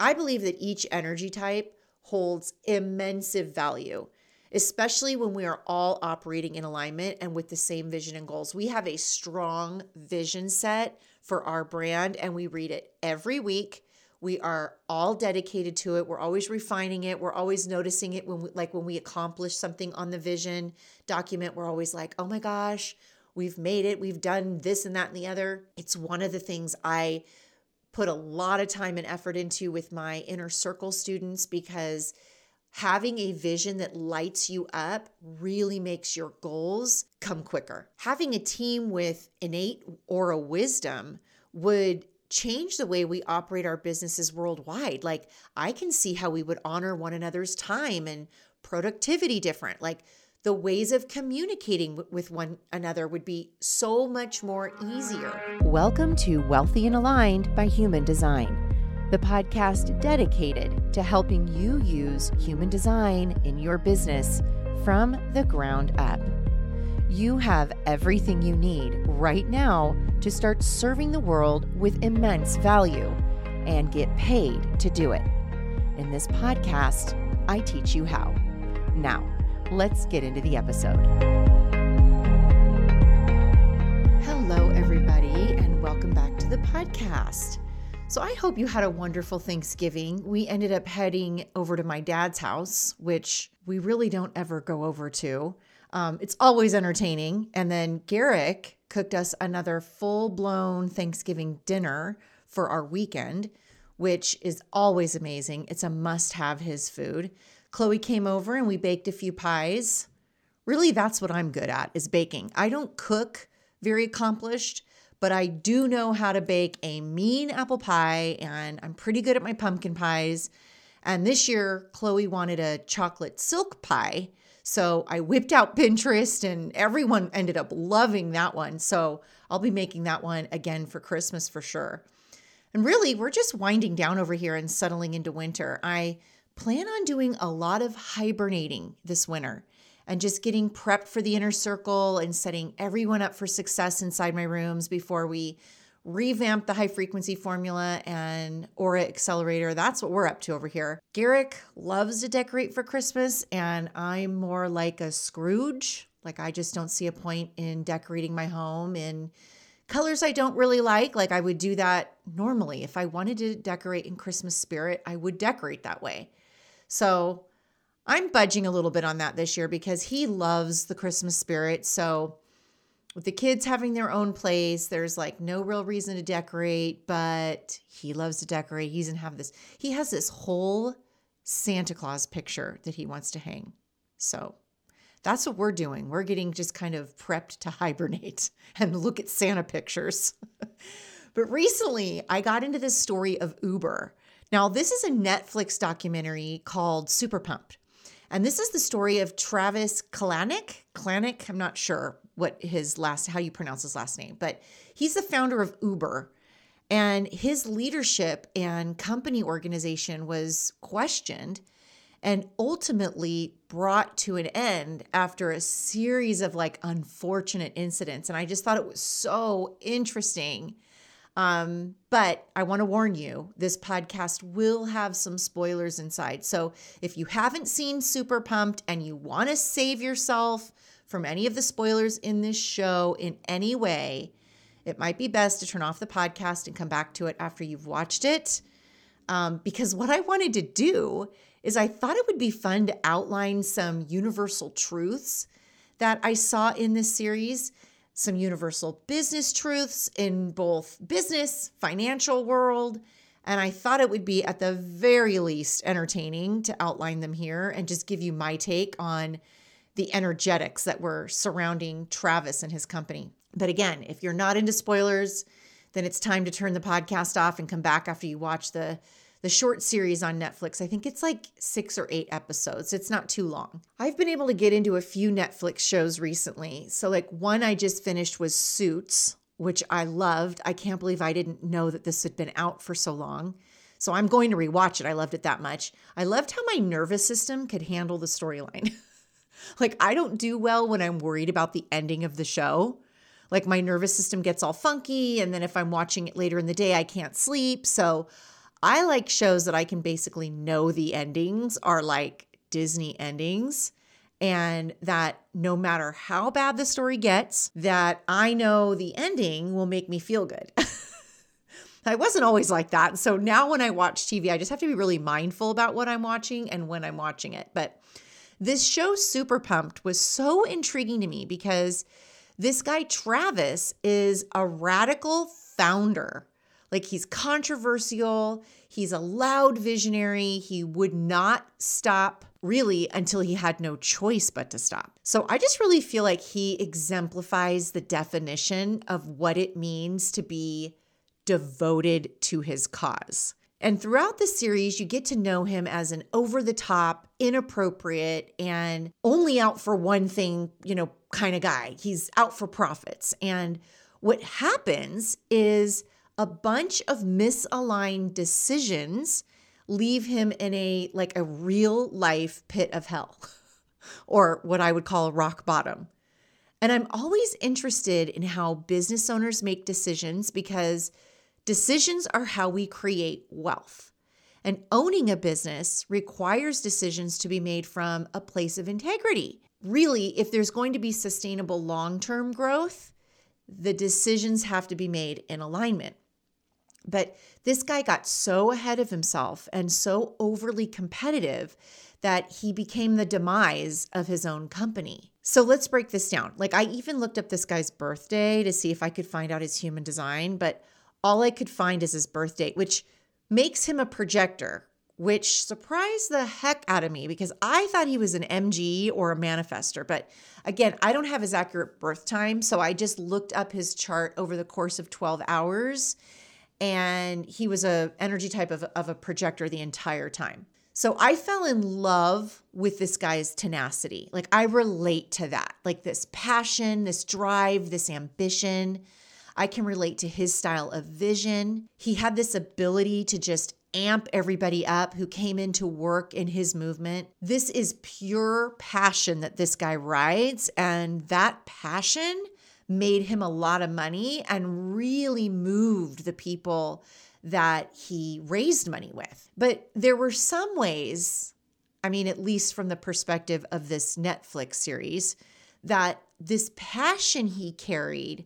I believe that each energy type holds immense value, especially when we are all operating in alignment and with the same vision and goals. We have a strong vision set for our brand and we read it every week. We are all dedicated to it. We're always refining it. We're always noticing it when we, like when we accomplish something on the vision document, we're always like, "Oh my gosh, we've made it. We've done this and that and the other." It's one of the things I put a lot of time and effort into with my inner circle students because having a vision that lights you up really makes your goals come quicker. Having a team with innate aura wisdom would change the way we operate our businesses worldwide. Like, I can see how we would honor one another's time and productivity different. Like, the ways of communicating with one another would be so much more easier. Welcome to Wealthy and Aligned by Human Design, the podcast dedicated to helping you use human design in your business from the ground up. You have everything you need right now to start serving the world with immense value and get paid to do it. In this podcast, I teach you how. Now, let's get into the episode. Hello, everybody, and welcome back to the podcast. So, I hope you had a wonderful Thanksgiving. We ended up heading over to my dad's house, which we really don't ever go over to. Um, it's always entertaining. And then Garrick cooked us another full blown Thanksgiving dinner for our weekend, which is always amazing. It's a must have his food. Chloe came over and we baked a few pies. Really, that's what I'm good at is baking. I don't cook very accomplished, but I do know how to bake a mean apple pie and I'm pretty good at my pumpkin pies. And this year, Chloe wanted a chocolate silk pie. So I whipped out Pinterest and everyone ended up loving that one. So I'll be making that one again for Christmas for sure. And really, we're just winding down over here and settling into winter. I plan on doing a lot of hibernating this winter and just getting prepped for the inner circle and setting everyone up for success inside my rooms before we revamp the high frequency formula and aura accelerator. That's what we're up to over here. Garrick loves to decorate for Christmas, and I'm more like a Scrooge. Like, I just don't see a point in decorating my home in colors I don't really like. Like, I would do that normally. If I wanted to decorate in Christmas spirit, I would decorate that way. So I'm budging a little bit on that this year because he loves the Christmas spirit. So with the kids having their own place, there's like no real reason to decorate, but he loves to decorate. He's gonna have this, he has this whole Santa Claus picture that he wants to hang. So that's what we're doing. We're getting just kind of prepped to hibernate and look at Santa pictures. but recently, I got into this story of Uber. Now, this is a Netflix documentary called Super Pumped. And this is the story of Travis Kalanick. Kalanick, I'm not sure what his last how you pronounce his last name, but he's the founder of Uber. And his leadership and company organization was questioned and ultimately brought to an end after a series of like unfortunate incidents. And I just thought it was so interesting um, but I want to warn you this podcast will have some spoilers inside. So if you haven't seen Super Pumped and you want to save yourself from any of the spoilers in this show in any way, it might be best to turn off the podcast and come back to it after you've watched it. Um, because what I wanted to do is I thought it would be fun to outline some universal truths that I saw in this series some universal business truths in both business, financial world, and I thought it would be at the very least entertaining to outline them here and just give you my take on the energetics that were surrounding Travis and his company. But again, if you're not into spoilers, then it's time to turn the podcast off and come back after you watch the the short series on Netflix. I think it's like six or eight episodes. It's not too long. I've been able to get into a few Netflix shows recently. So, like, one I just finished was Suits, which I loved. I can't believe I didn't know that this had been out for so long. So, I'm going to rewatch it. I loved it that much. I loved how my nervous system could handle the storyline. like, I don't do well when I'm worried about the ending of the show. Like, my nervous system gets all funky. And then if I'm watching it later in the day, I can't sleep. So, I like shows that I can basically know the endings are like Disney endings and that no matter how bad the story gets, that I know the ending will make me feel good. I wasn't always like that. So now when I watch TV, I just have to be really mindful about what I'm watching and when I'm watching it. But this show, Super Pumped, was so intriguing to me because this guy, Travis, is a radical founder. Like he's controversial, he's a loud visionary, he would not stop really until he had no choice but to stop. So I just really feel like he exemplifies the definition of what it means to be devoted to his cause. And throughout the series, you get to know him as an over the top, inappropriate, and only out for one thing, you know, kind of guy. He's out for profits. And what happens is a bunch of misaligned decisions leave him in a like a real life pit of hell or what I would call rock bottom. And I'm always interested in how business owners make decisions because decisions are how we create wealth. And owning a business requires decisions to be made from a place of integrity. Really, if there's going to be sustainable long term growth, the decisions have to be made in alignment. But this guy got so ahead of himself and so overly competitive that he became the demise of his own company. So let's break this down. Like, I even looked up this guy's birthday to see if I could find out his human design, but all I could find is his birth date, which makes him a projector, which surprised the heck out of me because I thought he was an MG or a manifester. But again, I don't have his accurate birth time. So I just looked up his chart over the course of 12 hours and he was a energy type of, of a projector the entire time. So I fell in love with this guy's tenacity. Like I relate to that. Like this passion, this drive, this ambition. I can relate to his style of vision. He had this ability to just amp everybody up who came into work in his movement. This is pure passion that this guy rides. And that passion made him a lot of money and really moved the people that he raised money with. But there were some ways, I mean, at least from the perspective of this Netflix series, that this passion he carried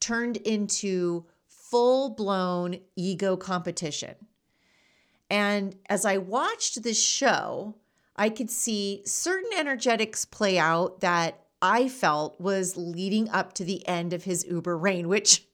turned into full blown ego competition. And as I watched this show, I could see certain energetics play out that I felt was leading up to the end of his Uber reign, which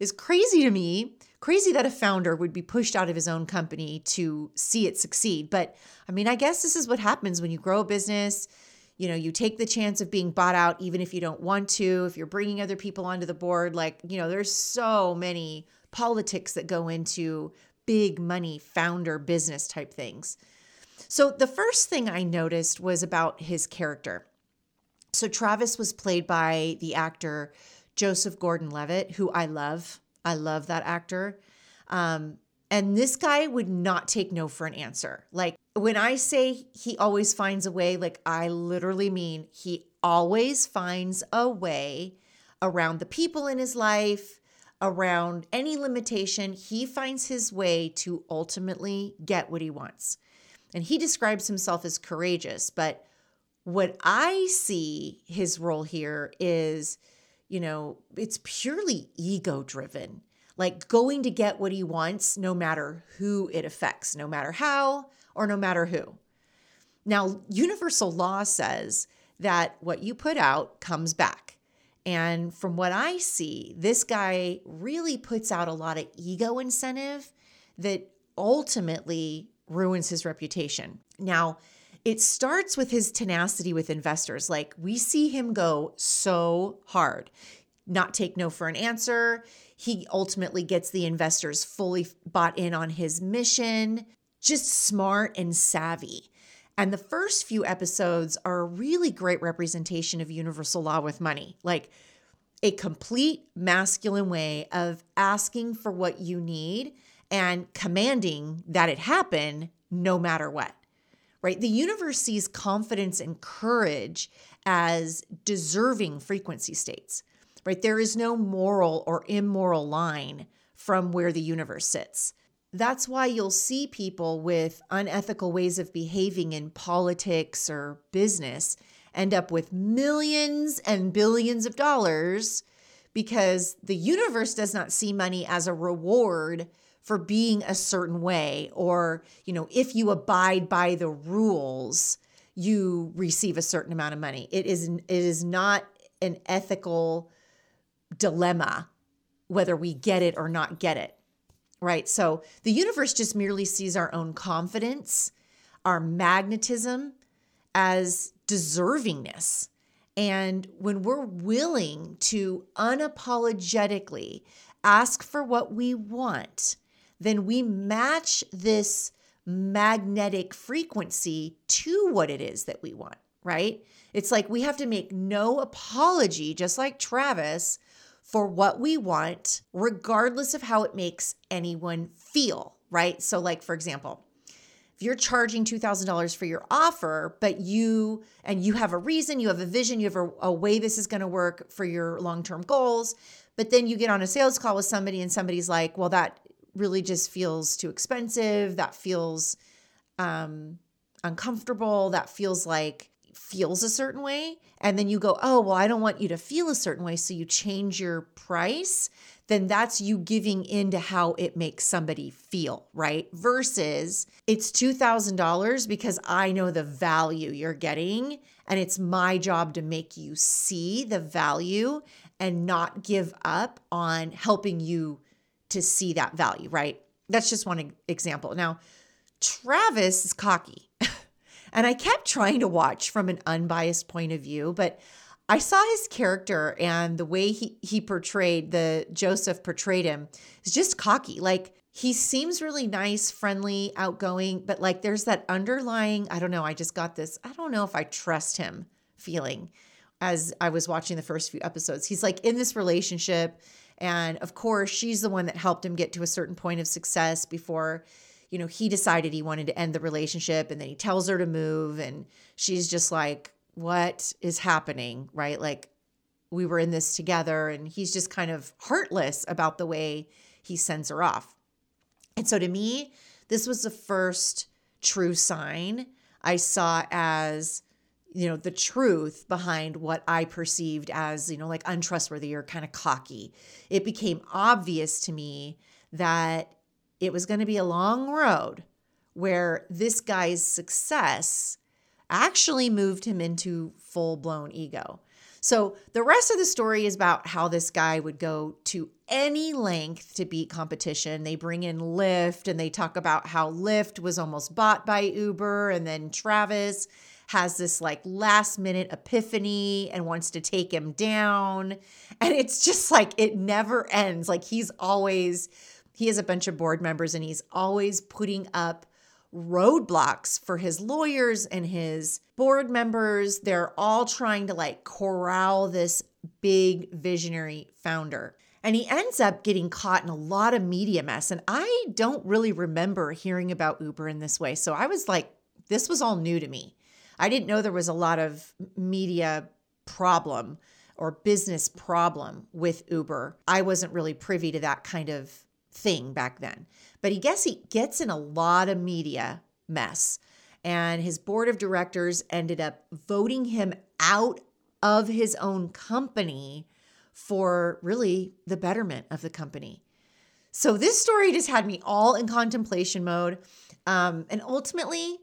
is crazy to me. Crazy that a founder would be pushed out of his own company to see it succeed. But I mean, I guess this is what happens when you grow a business. You know, you take the chance of being bought out, even if you don't want to. If you're bringing other people onto the board, like, you know, there's so many politics that go into big money founder business type things. So the first thing I noticed was about his character. So Travis was played by the actor Joseph Gordon Levitt, who I love. I love that actor. Um, and this guy would not take no for an answer. Like when I say he always finds a way, like I literally mean he always finds a way around the people in his life, around any limitation. He finds his way to ultimately get what he wants. And he describes himself as courageous, but what I see his role here is, you know, it's purely ego driven, like going to get what he wants, no matter who it affects, no matter how or no matter who. Now, universal law says that what you put out comes back. And from what I see, this guy really puts out a lot of ego incentive that ultimately ruins his reputation. Now, it starts with his tenacity with investors. Like we see him go so hard, not take no for an answer. He ultimately gets the investors fully bought in on his mission, just smart and savvy. And the first few episodes are a really great representation of universal law with money. Like, a complete masculine way of asking for what you need and commanding that it happen no matter what right? The universe sees confidence and courage as deserving frequency states, right? There is no moral or immoral line from where the universe sits. That's why you'll see people with unethical ways of behaving in politics or business end up with millions and billions of dollars because the universe does not see money as a reward for being a certain way or you know if you abide by the rules you receive a certain amount of money. It is it is not an ethical dilemma whether we get it or not get it right? So the universe just merely sees our own confidence our magnetism as deservingness. And when we're willing to unapologetically ask for what we want then we match this magnetic frequency to what it is that we want, right? It's like we have to make no apology, just like Travis, for what we want, regardless of how it makes anyone feel, right? So, like, for example, if you're charging $2,000 for your offer, but you and you have a reason, you have a vision, you have a, a way this is going to work for your long term goals, but then you get on a sales call with somebody and somebody's like, well, that really just feels too expensive, that feels um, uncomfortable, that feels like feels a certain way. And then you go, oh, well, I don't want you to feel a certain way. So you change your price. Then that's you giving into how it makes somebody feel, right? Versus it's $2,000 because I know the value you're getting. And it's my job to make you see the value and not give up on helping you to see that value, right? That's just one example. Now, Travis is cocky. and I kept trying to watch from an unbiased point of view, but I saw his character and the way he he portrayed the Joseph portrayed him is just cocky. Like he seems really nice, friendly, outgoing, but like there's that underlying, I don't know, I just got this, I don't know if I trust him feeling as I was watching the first few episodes. He's like in this relationship and of course, she's the one that helped him get to a certain point of success before, you know, he decided he wanted to end the relationship. And then he tells her to move. And she's just like, what is happening? Right. Like, we were in this together. And he's just kind of heartless about the way he sends her off. And so to me, this was the first true sign I saw as you know the truth behind what i perceived as you know like untrustworthy or kind of cocky. It became obvious to me that it was going to be a long road where this guy's success actually moved him into full blown ego. So the rest of the story is about how this guy would go to any length to beat competition. They bring in Lyft and they talk about how Lyft was almost bought by Uber and then Travis has this like last minute epiphany and wants to take him down. And it's just like it never ends. Like he's always, he has a bunch of board members and he's always putting up roadblocks for his lawyers and his board members. They're all trying to like corral this big visionary founder. And he ends up getting caught in a lot of media mess. And I don't really remember hearing about Uber in this way. So I was like, this was all new to me. I didn't know there was a lot of media problem or business problem with Uber. I wasn't really privy to that kind of thing back then. But he guess he gets in a lot of media mess. And his board of directors ended up voting him out of his own company for really the betterment of the company. So this story just had me all in contemplation mode. Um, and ultimately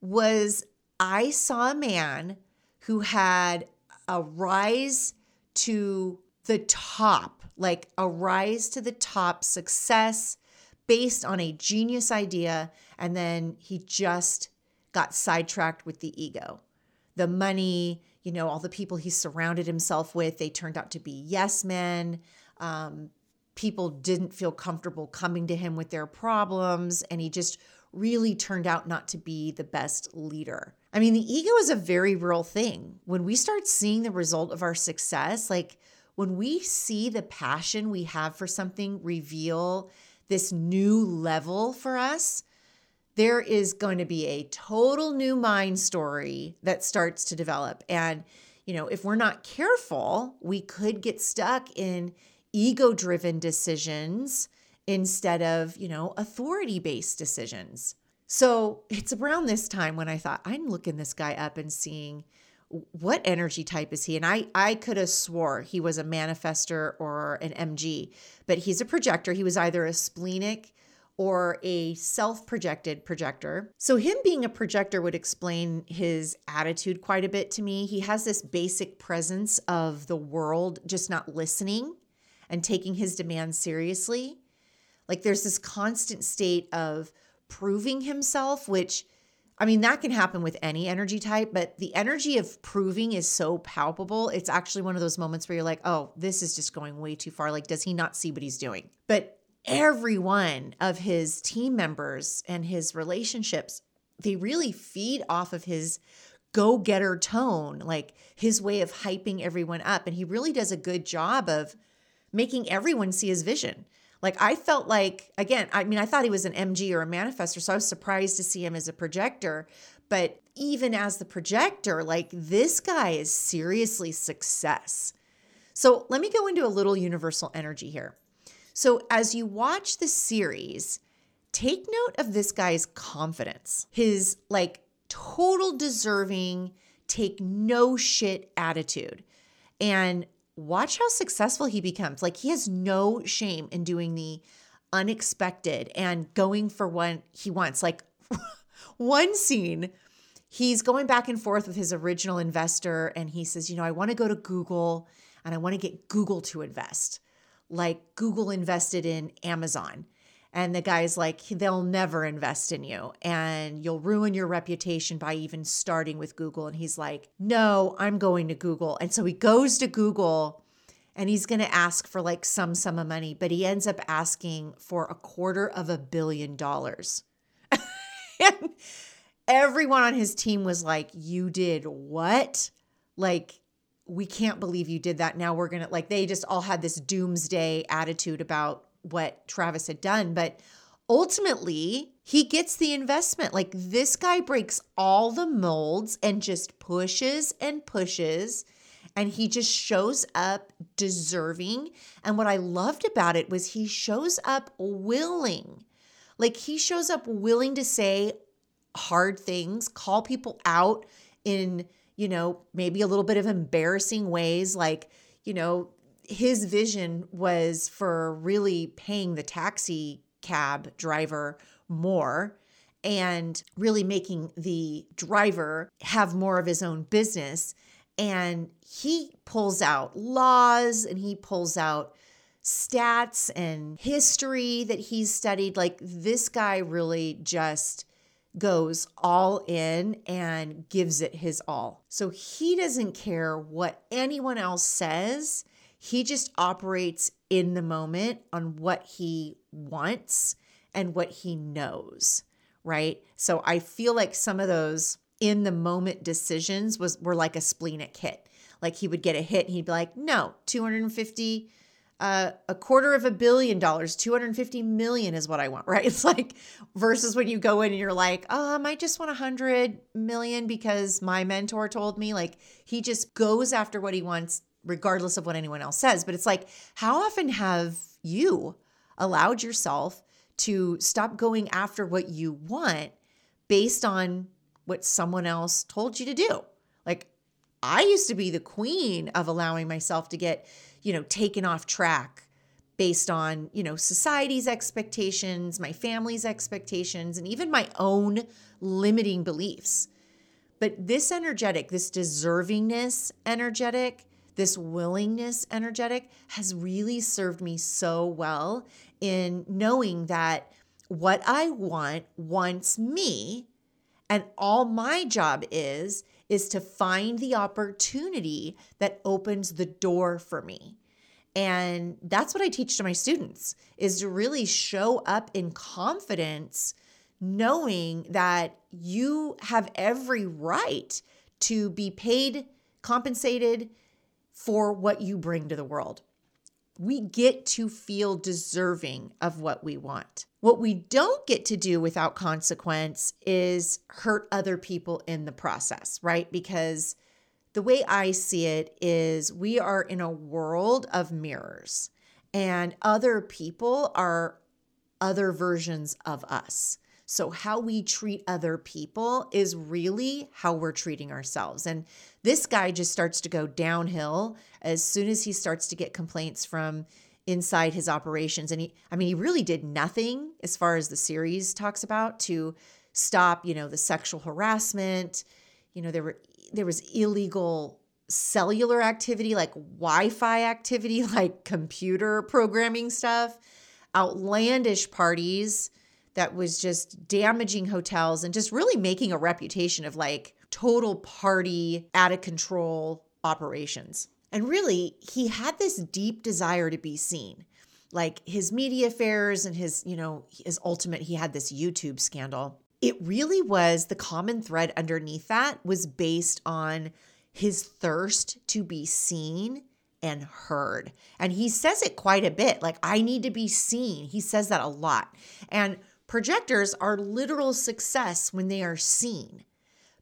was I saw a man who had a rise to the top, like a rise to the top success based on a genius idea. And then he just got sidetracked with the ego. The money, you know, all the people he surrounded himself with, they turned out to be yes men. Um, people didn't feel comfortable coming to him with their problems. And he just really turned out not to be the best leader. I mean, the ego is a very real thing. When we start seeing the result of our success, like when we see the passion we have for something reveal this new level for us, there is going to be a total new mind story that starts to develop. And, you know, if we're not careful, we could get stuck in ego driven decisions instead of, you know, authority based decisions. So it's around this time when I thought, I'm looking this guy up and seeing what energy type is he? And I I could have swore he was a manifester or an MG, but he's a projector. He was either a splenic or a self-projected projector. So him being a projector would explain his attitude quite a bit to me. He has this basic presence of the world just not listening and taking his demands seriously. Like there's this constant state of proving himself which I mean, that can happen with any energy type, but the energy of proving is so palpable. It's actually one of those moments where you're like, oh, this is just going way too far. Like, does he not see what he's doing? But every one of his team members and his relationships, they really feed off of his go getter tone, like his way of hyping everyone up. And he really does a good job of making everyone see his vision. Like I felt like again, I mean I thought he was an MG or a manifester, so I was surprised to see him as a projector, but even as the projector, like this guy is seriously success. So, let me go into a little universal energy here. So, as you watch the series, take note of this guy's confidence, his like total deserving, take no shit attitude. And watch how successful he becomes. Like he has no shame in doing the unexpected and going for what he wants. Like one scene, he's going back and forth with his original investor and he says, You know, I want to go to Google and I want to get Google to invest. Like Google invested in Amazon. And the guy's like, they'll never invest in you and you'll ruin your reputation by even starting with Google. And he's like, no, I'm going to Google. And so he goes to Google and he's going to ask for like some sum of money, but he ends up asking for a quarter of a billion dollars. and everyone on his team was like, You did what? Like, we can't believe you did that. Now we're going to, like, they just all had this doomsday attitude about what Travis had done. But ultimately, he gets the investment. Like this guy breaks all the molds and just pushes and pushes. And he just shows up deserving. And what I loved about it was he shows up willing. Like he shows up willing to say hard things, call people out in, you know, maybe a little bit of embarrassing ways. Like, you know, his vision was for really paying the taxi cab driver more and really making the driver have more of his own business. And he pulls out laws and he pulls out stats and history that he's studied. Like this guy really just goes all in and gives it his all. So he doesn't care what anyone else says. He just operates in the moment on what he wants and what he knows, right? So I feel like some of those in the moment decisions was were like a splenic hit. Like he would get a hit and he'd be like, "No, 250 uh, a quarter of a billion dollars, 250 million is what I want, right? It's like versus when you go in and you're like, um, I might just want a hundred million because my mentor told me. Like he just goes after what he wants regardless of what anyone else says. But it's like, how often have you allowed yourself to stop going after what you want based on what someone else told you to do? Like, I used to be the queen of allowing myself to get, you know, taken off track based on, you know, society's expectations, my family's expectations, and even my own limiting beliefs. But this energetic, this deservingness energetic, this willingness energetic has really served me so well in knowing that what I want wants me and all my job is is to find the opportunity that opens the door for me. And that's what I teach to my students is to really show up in confidence knowing that you have every right to be paid, compensated, for what you bring to the world. We get to feel deserving of what we want. What we don't get to do without consequence is hurt other people in the process, right? Because the way I see it is we are in a world of mirrors, and other people are other versions of us. So, how we treat other people is really how we're treating ourselves. And this guy just starts to go downhill as soon as he starts to get complaints from inside his operations. And he, I mean, he really did nothing as far as the series talks about to stop, you know, the sexual harassment. You know, there were, there was illegal cellular activity, like Wi Fi activity, like computer programming stuff, outlandish parties that was just damaging hotels and just really making a reputation of like total party, out of control operations. And really, he had this deep desire to be seen. Like his media affairs and his, you know, his ultimate, he had this YouTube scandal. It really was the common thread underneath that was based on his thirst to be seen and heard. And he says it quite a bit like, I need to be seen. He says that a lot. And Projectors are literal success when they are seen,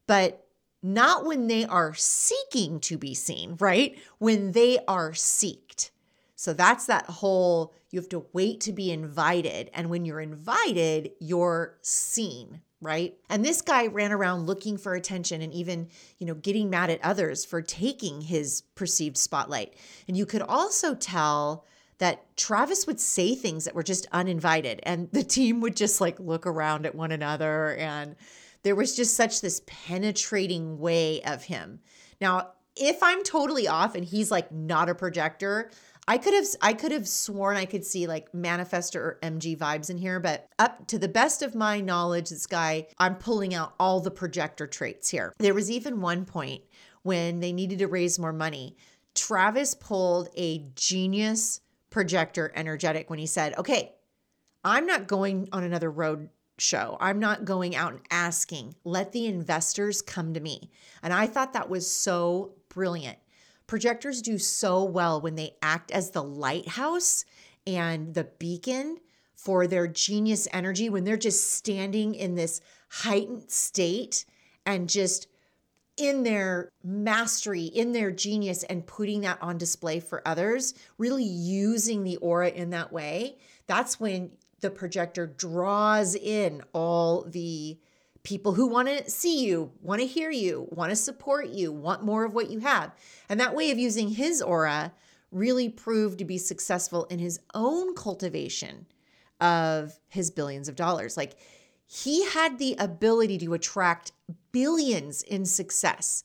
but not when they are seeking to be seen, right? When they are seeked. So that's that whole you have to wait to be invited. And when you're invited, you're seen, right? And this guy ran around looking for attention and even, you know, getting mad at others for taking his perceived spotlight. And you could also tell that Travis would say things that were just uninvited and the team would just like look around at one another and there was just such this penetrating way of him. Now, if I'm totally off and he's like not a projector, I could have I could have sworn I could see like manifestor or MG vibes in here, but up to the best of my knowledge, this guy, I'm pulling out all the projector traits here. There was even one point when they needed to raise more money. Travis pulled a genius projector energetic when he said, okay, I'm not going on another road show. I'm not going out and asking. Let the investors come to me. And I thought that was so brilliant. Projectors do so well when they act as the lighthouse and the beacon for their genius energy when they're just standing in this heightened state and just in their mastery, in their genius, and putting that on display for others, really using the aura in that way, that's when the projector draws in all the people who want to see you, want to hear you, want to support you, want more of what you have. And that way of using his aura really proved to be successful in his own cultivation of his billions of dollars. Like he had the ability to attract billions in success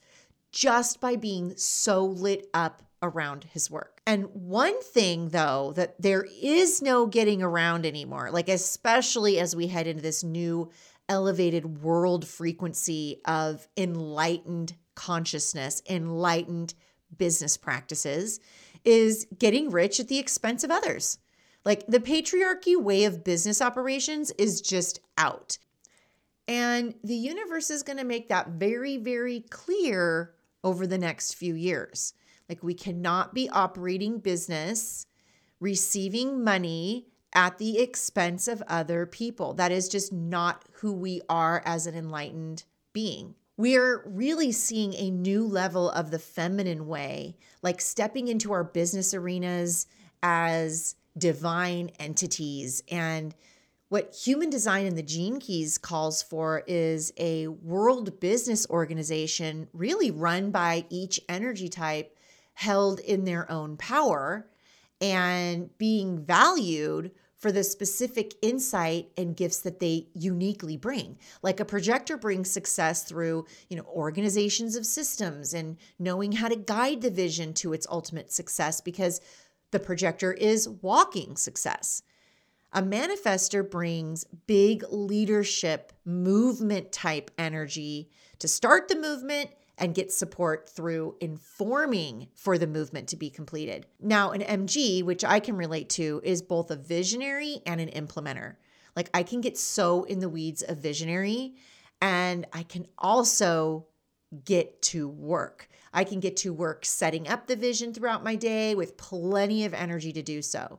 just by being so lit up around his work. And one thing, though, that there is no getting around anymore, like especially as we head into this new elevated world frequency of enlightened consciousness, enlightened business practices, is getting rich at the expense of others. Like the patriarchy way of business operations is just out. And the universe is going to make that very, very clear over the next few years. Like we cannot be operating business, receiving money at the expense of other people. That is just not who we are as an enlightened being. We're really seeing a new level of the feminine way, like stepping into our business arenas as divine entities. And what human design in the gene keys calls for is a world business organization, really run by each energy type, held in their own power and being valued for the specific insight and gifts that they uniquely bring. Like a projector brings success through, you know, organizations of systems and knowing how to guide the vision to its ultimate success because the projector is walking success. A manifester brings big leadership, movement type energy to start the movement and get support through informing for the movement to be completed. Now, an MG, which I can relate to, is both a visionary and an implementer. Like I can get so in the weeds of visionary and I can also get to work. I can get to work setting up the vision throughout my day with plenty of energy to do so.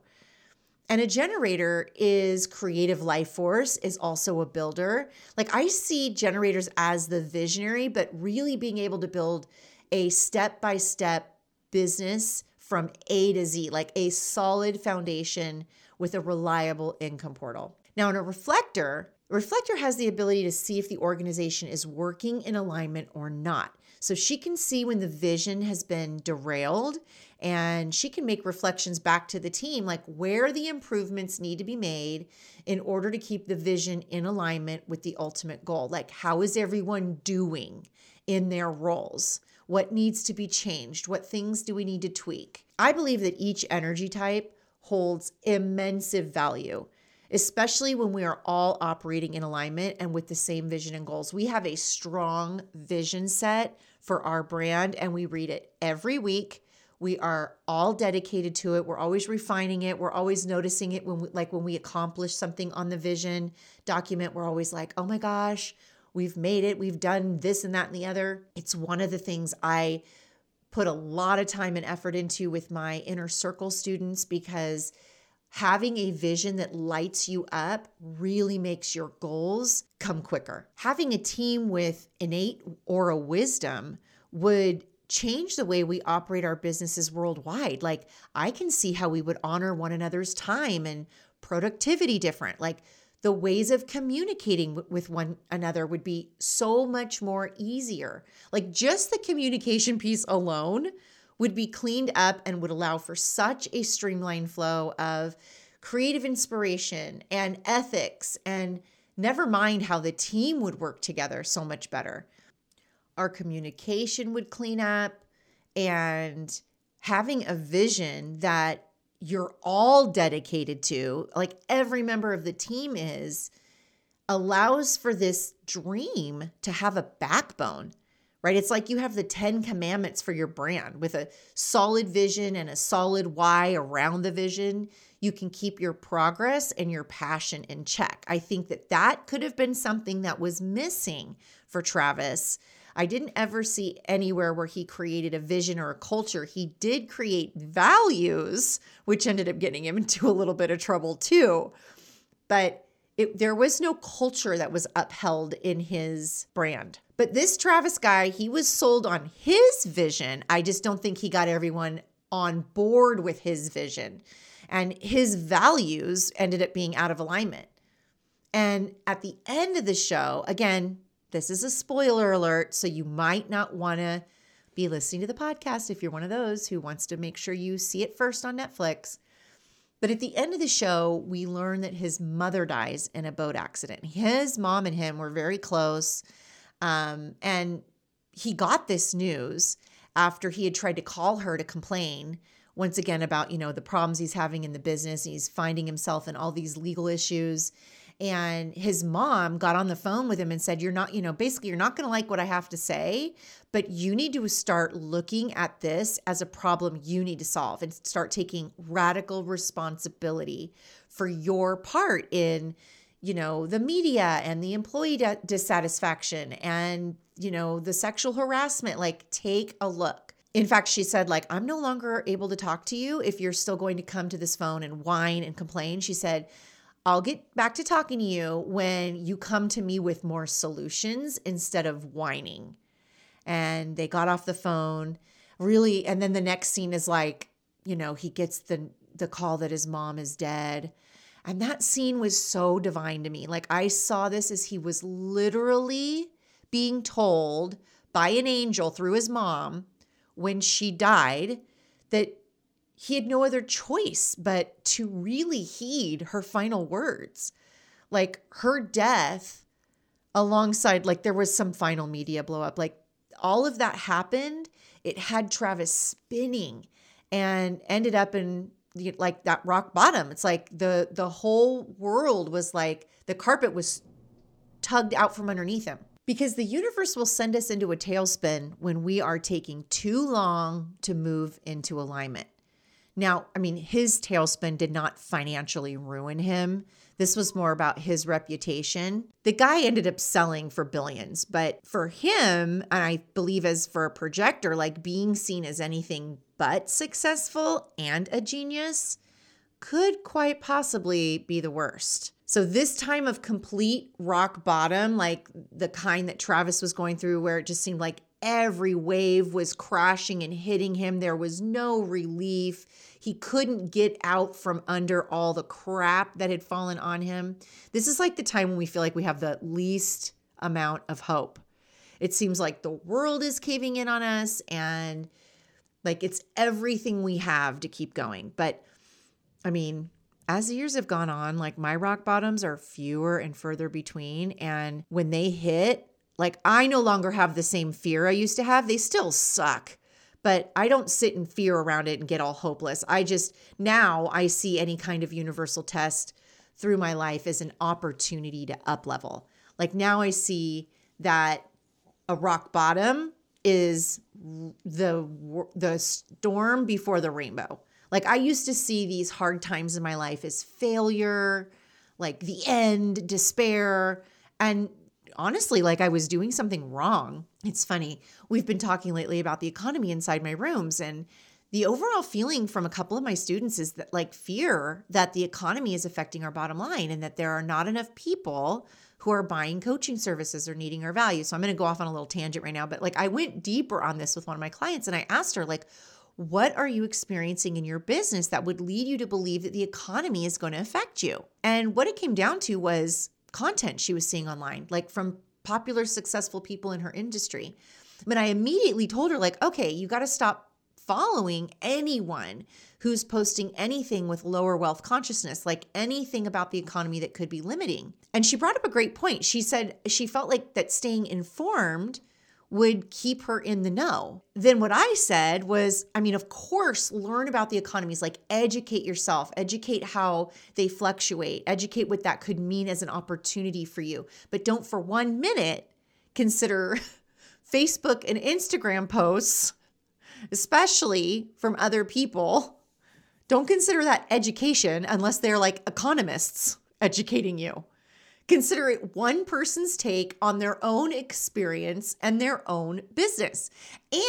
And a generator is creative life force, is also a builder. Like I see generators as the visionary, but really being able to build a step by step business from A to Z, like a solid foundation with a reliable income portal. Now, in a reflector, reflector has the ability to see if the organization is working in alignment or not. So she can see when the vision has been derailed and she can make reflections back to the team like where the improvements need to be made in order to keep the vision in alignment with the ultimate goal. Like, how is everyone doing in their roles? What needs to be changed? What things do we need to tweak? I believe that each energy type holds immense value, especially when we are all operating in alignment and with the same vision and goals. We have a strong vision set for our brand and we read it every week we are all dedicated to it. We're always refining it. We're always noticing it when we, like when we accomplish something on the vision document, we're always like, "Oh my gosh, we've made it. We've done this and that and the other." It's one of the things I put a lot of time and effort into with my inner circle students because having a vision that lights you up really makes your goals come quicker. Having a team with innate aura wisdom would change the way we operate our businesses worldwide. Like, I can see how we would honor one another's time and productivity different. Like, the ways of communicating with one another would be so much more easier. Like, just the communication piece alone would be cleaned up and would allow for such a streamlined flow of creative inspiration and ethics and never mind how the team would work together so much better our communication would clean up and having a vision that you're all dedicated to, like every member of the team is, allows for this dream to have a backbone, right? It's like you have the 10 commandments for your brand with a solid vision and a solid why around the vision. You can keep your progress and your passion in check. I think that that could have been something that was missing for Travis I didn't ever see anywhere where he created a vision or a culture. He did create values, which ended up getting him into a little bit of trouble too. But it, there was no culture that was upheld in his brand. But this Travis guy, he was sold on his vision. I just don't think he got everyone on board with his vision. And his values ended up being out of alignment. And at the end of the show, again, this is a spoiler alert, so you might not want to be listening to the podcast if you're one of those who wants to make sure you see it first on Netflix. But at the end of the show, we learn that his mother dies in a boat accident. His mom and him were very close. Um, and he got this news after he had tried to call her to complain once again about, you know, the problems he's having in the business. He's finding himself in all these legal issues and his mom got on the phone with him and said you're not you know basically you're not going to like what i have to say but you need to start looking at this as a problem you need to solve and start taking radical responsibility for your part in you know the media and the employee dissatisfaction and you know the sexual harassment. Like take a look. In fact she said like i'm no longer able to talk to you if you're still going to come to this phone and whine and complain. She said I'll get back to talking to you when you come to me with more solutions instead of whining. And they got off the phone, really. And then the next scene is like, you know, he gets the the call that his mom is dead. And that scene was so divine to me. Like I saw this as he was literally being told by an angel through his mom when she died that he had no other choice but to really heed her final words. Like her death, alongside, like, there was some final media blow up. Like, all of that happened. It had Travis spinning and ended up in like that rock bottom. It's like the the whole world was like the carpet was tugged out from underneath him. Because the universe will send us into a tailspin when we are taking too long to move into alignment. Now, I mean, his tailspin did not financially ruin him. This was more about his reputation. The guy ended up selling for billions, but for him, and I believe as for a projector, like being seen as anything but successful and a genius could quite possibly be the worst. So, this time of complete rock bottom, like the kind that Travis was going through, where it just seemed like every wave was crashing and hitting him. There was no relief. He couldn't get out from under all the crap that had fallen on him. This is like the time when we feel like we have the least amount of hope. It seems like the world is caving in on us and like it's everything we have to keep going. But I mean, as the years have gone on, like my rock bottoms are fewer and further between. And when they hit, like I no longer have the same fear I used to have. They still suck, but I don't sit in fear around it and get all hopeless. I just now I see any kind of universal test through my life as an opportunity to up level. Like now I see that a rock bottom is the the storm before the rainbow. Like I used to see these hard times in my life as failure, like the end, despair, and honestly like I was doing something wrong. It's funny. We've been talking lately about the economy inside my rooms and the overall feeling from a couple of my students is that like fear that the economy is affecting our bottom line and that there are not enough people who are buying coaching services or needing our value. So I'm going to go off on a little tangent right now, but like I went deeper on this with one of my clients and I asked her like what are you experiencing in your business that would lead you to believe that the economy is going to affect you? And what it came down to was content she was seeing online, like from popular, successful people in her industry. But I immediately told her, like, okay, you got to stop following anyone who's posting anything with lower wealth consciousness, like anything about the economy that could be limiting. And she brought up a great point. She said she felt like that staying informed would keep her in the know. Then what I said was, I mean, of course, learn about the economies, like educate yourself, educate how they fluctuate, educate what that could mean as an opportunity for you. But don't for one minute consider Facebook and Instagram posts, especially from other people. Don't consider that education unless they're like economists educating you. Consider it one person's take on their own experience and their own business.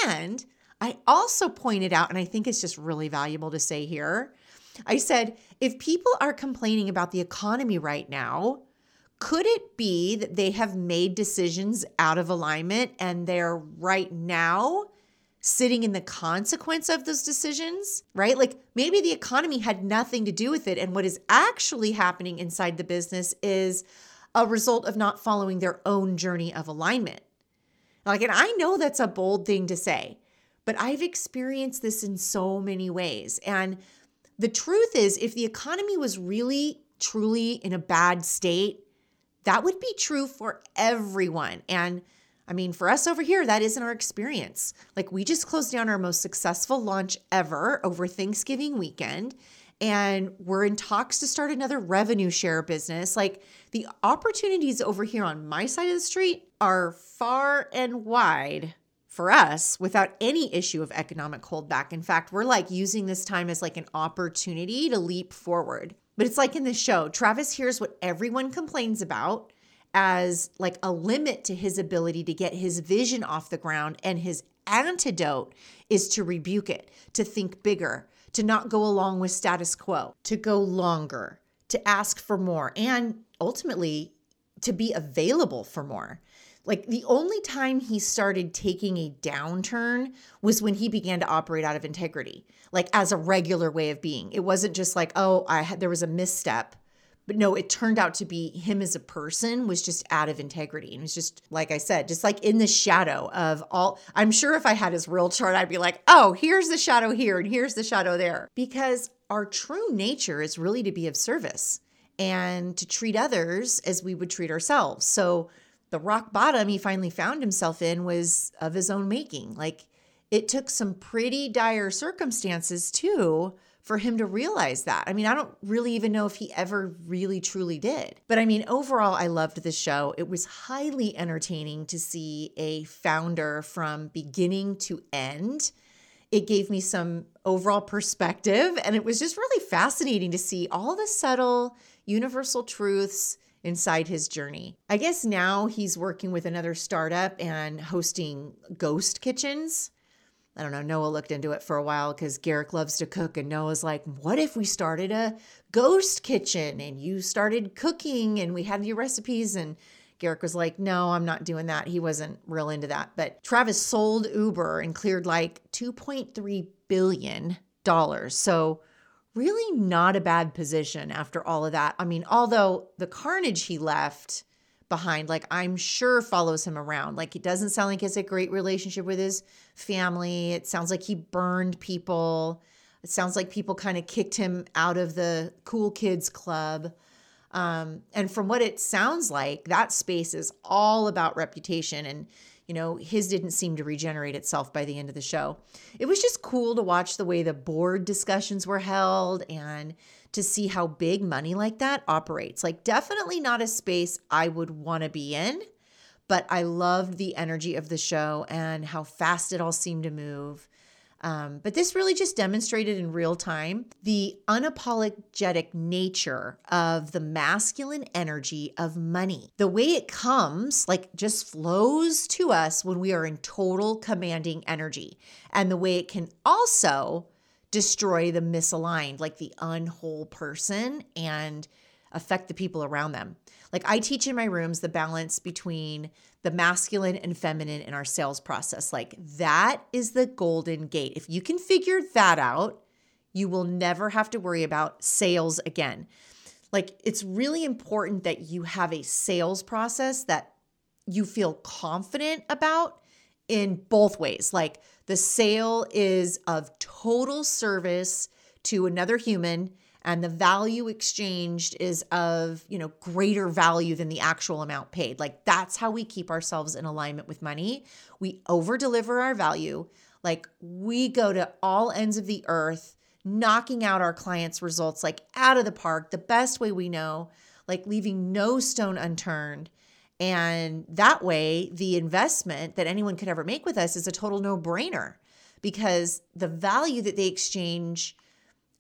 And I also pointed out, and I think it's just really valuable to say here I said, if people are complaining about the economy right now, could it be that they have made decisions out of alignment and they're right now sitting in the consequence of those decisions, right? Like maybe the economy had nothing to do with it. And what is actually happening inside the business is a result of not following their own journey of alignment. Like, and I know that's a bold thing to say, but I've experienced this in so many ways. And the truth is, if the economy was really, truly in a bad state, that would be true for everyone. And I mean, for us over here, that isn't our experience. Like, we just closed down our most successful launch ever over Thanksgiving weekend and we're in talks to start another revenue share business. Like the opportunities over here on my side of the street are far and wide for us without any issue of economic holdback. In fact, we're like using this time as like an opportunity to leap forward. But it's like in the show, Travis hears what everyone complains about as like a limit to his ability to get his vision off the ground and his antidote is to rebuke it, to think bigger, to not go along with status quo, to go longer, to ask for more, and ultimately to be available for more. Like the only time he started taking a downturn was when he began to operate out of integrity, like as a regular way of being. It wasn't just like, oh, I had there was a misstep but no, it turned out to be him as a person was just out of integrity. And was just, like I said, just like in the shadow of all. I'm sure if I had his real chart, I'd be like, oh, here's the shadow here and here's the shadow there. Because our true nature is really to be of service and to treat others as we would treat ourselves. So the rock bottom he finally found himself in was of his own making. Like it took some pretty dire circumstances too for him to realize that. I mean, I don't really even know if he ever really truly did. But I mean, overall, I loved this show. It was highly entertaining to see a founder from beginning to end. It gave me some overall perspective, and it was just really fascinating to see all the subtle universal truths inside his journey. I guess now he's working with another startup and hosting ghost kitchens. I don't know, Noah looked into it for a while because Garrick loves to cook. And Noah's like, what if we started a ghost kitchen and you started cooking and we had your recipes? And Garrick was like, no, I'm not doing that. He wasn't real into that. But Travis sold Uber and cleared like $2.3 billion. So, really not a bad position after all of that. I mean, although the carnage he left behind, like, I'm sure follows him around. Like, it doesn't sound like he has a great relationship with his family. It sounds like he burned people. It sounds like people kind of kicked him out of the cool kids club. Um, and from what it sounds like, that space is all about reputation. And, you know, his didn't seem to regenerate itself by the end of the show. It was just cool to watch the way the board discussions were held and to see how big money like that operates. Like, definitely not a space I would want to be in, but I loved the energy of the show and how fast it all seemed to move. Um, but this really just demonstrated in real time the unapologetic nature of the masculine energy of money. The way it comes, like, just flows to us when we are in total commanding energy. And the way it can also destroy the misaligned, like the unwhole person, and affect the people around them. Like I teach in my rooms the balance between the masculine and feminine in our sales process. Like that is the golden gate. If you can figure that out, you will never have to worry about sales again. Like it's really important that you have a sales process that you feel confident about in both ways. Like the sale is of total service to another human and the value exchanged is of, you know, greater value than the actual amount paid. Like that's how we keep ourselves in alignment with money. We over deliver our value. Like we go to all ends of the earth, knocking out our clients' results like out of the park, the best way we know, like leaving no stone unturned. And that way, the investment that anyone could ever make with us is a total no brainer because the value that they exchange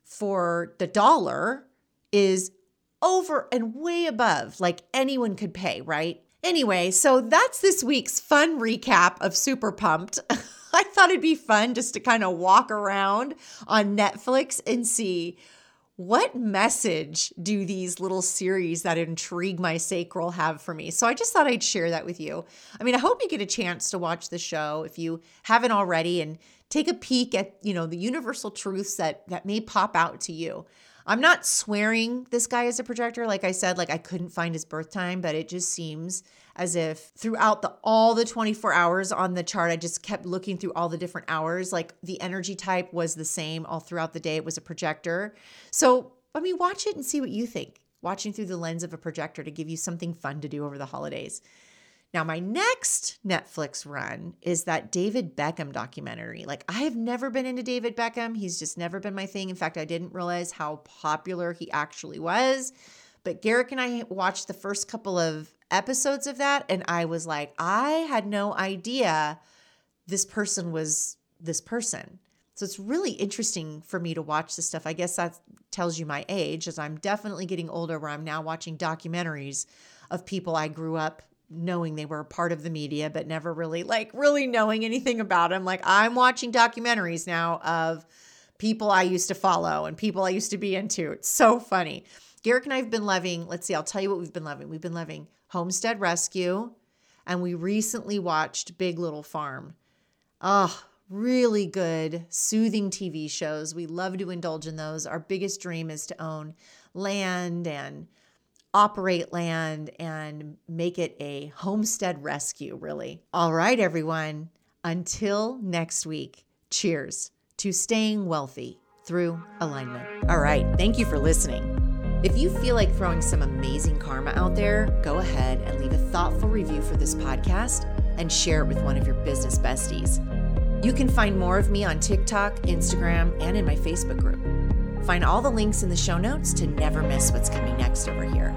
for the dollar is over and way above like anyone could pay, right? Anyway, so that's this week's fun recap of Super Pumped. I thought it'd be fun just to kind of walk around on Netflix and see what message do these little series that intrigue my sacral have for me? So I just thought I'd share that with you. I mean, I hope you get a chance to watch the show if you haven't already and take a peek at, you know, the universal truths that that may pop out to you. I'm not swearing this guy is a projector like I said like I couldn't find his birth time but it just seems as if throughout the all the 24 hours on the chart I just kept looking through all the different hours like the energy type was the same all throughout the day it was a projector. So, I mean watch it and see what you think. Watching through the lens of a projector to give you something fun to do over the holidays. Now, my next Netflix run is that David Beckham documentary. Like, I have never been into David Beckham. He's just never been my thing. In fact, I didn't realize how popular he actually was. But Garrick and I watched the first couple of episodes of that, and I was like, I had no idea this person was this person. So it's really interesting for me to watch this stuff. I guess that tells you my age, as I'm definitely getting older, where I'm now watching documentaries of people I grew up knowing they were a part of the media, but never really like really knowing anything about them. Like I'm watching documentaries now of people I used to follow and people I used to be into. It's so funny. Garrick and I have been loving, let's see, I'll tell you what we've been loving. We've been loving Homestead Rescue, and we recently watched Big Little Farm. Oh, really good, soothing TV shows. We love to indulge in those. Our biggest dream is to own land and operate land and make it a homestead rescue, really. All right, everyone. Until next week, cheers to staying wealthy through alignment. All right. Thank you for listening. If you feel like throwing some amazing karma out there, go ahead and leave a thoughtful review for this podcast and share it with one of your business besties. You can find more of me on TikTok, Instagram, and in my Facebook group. Find all the links in the show notes to never miss what's coming next over here.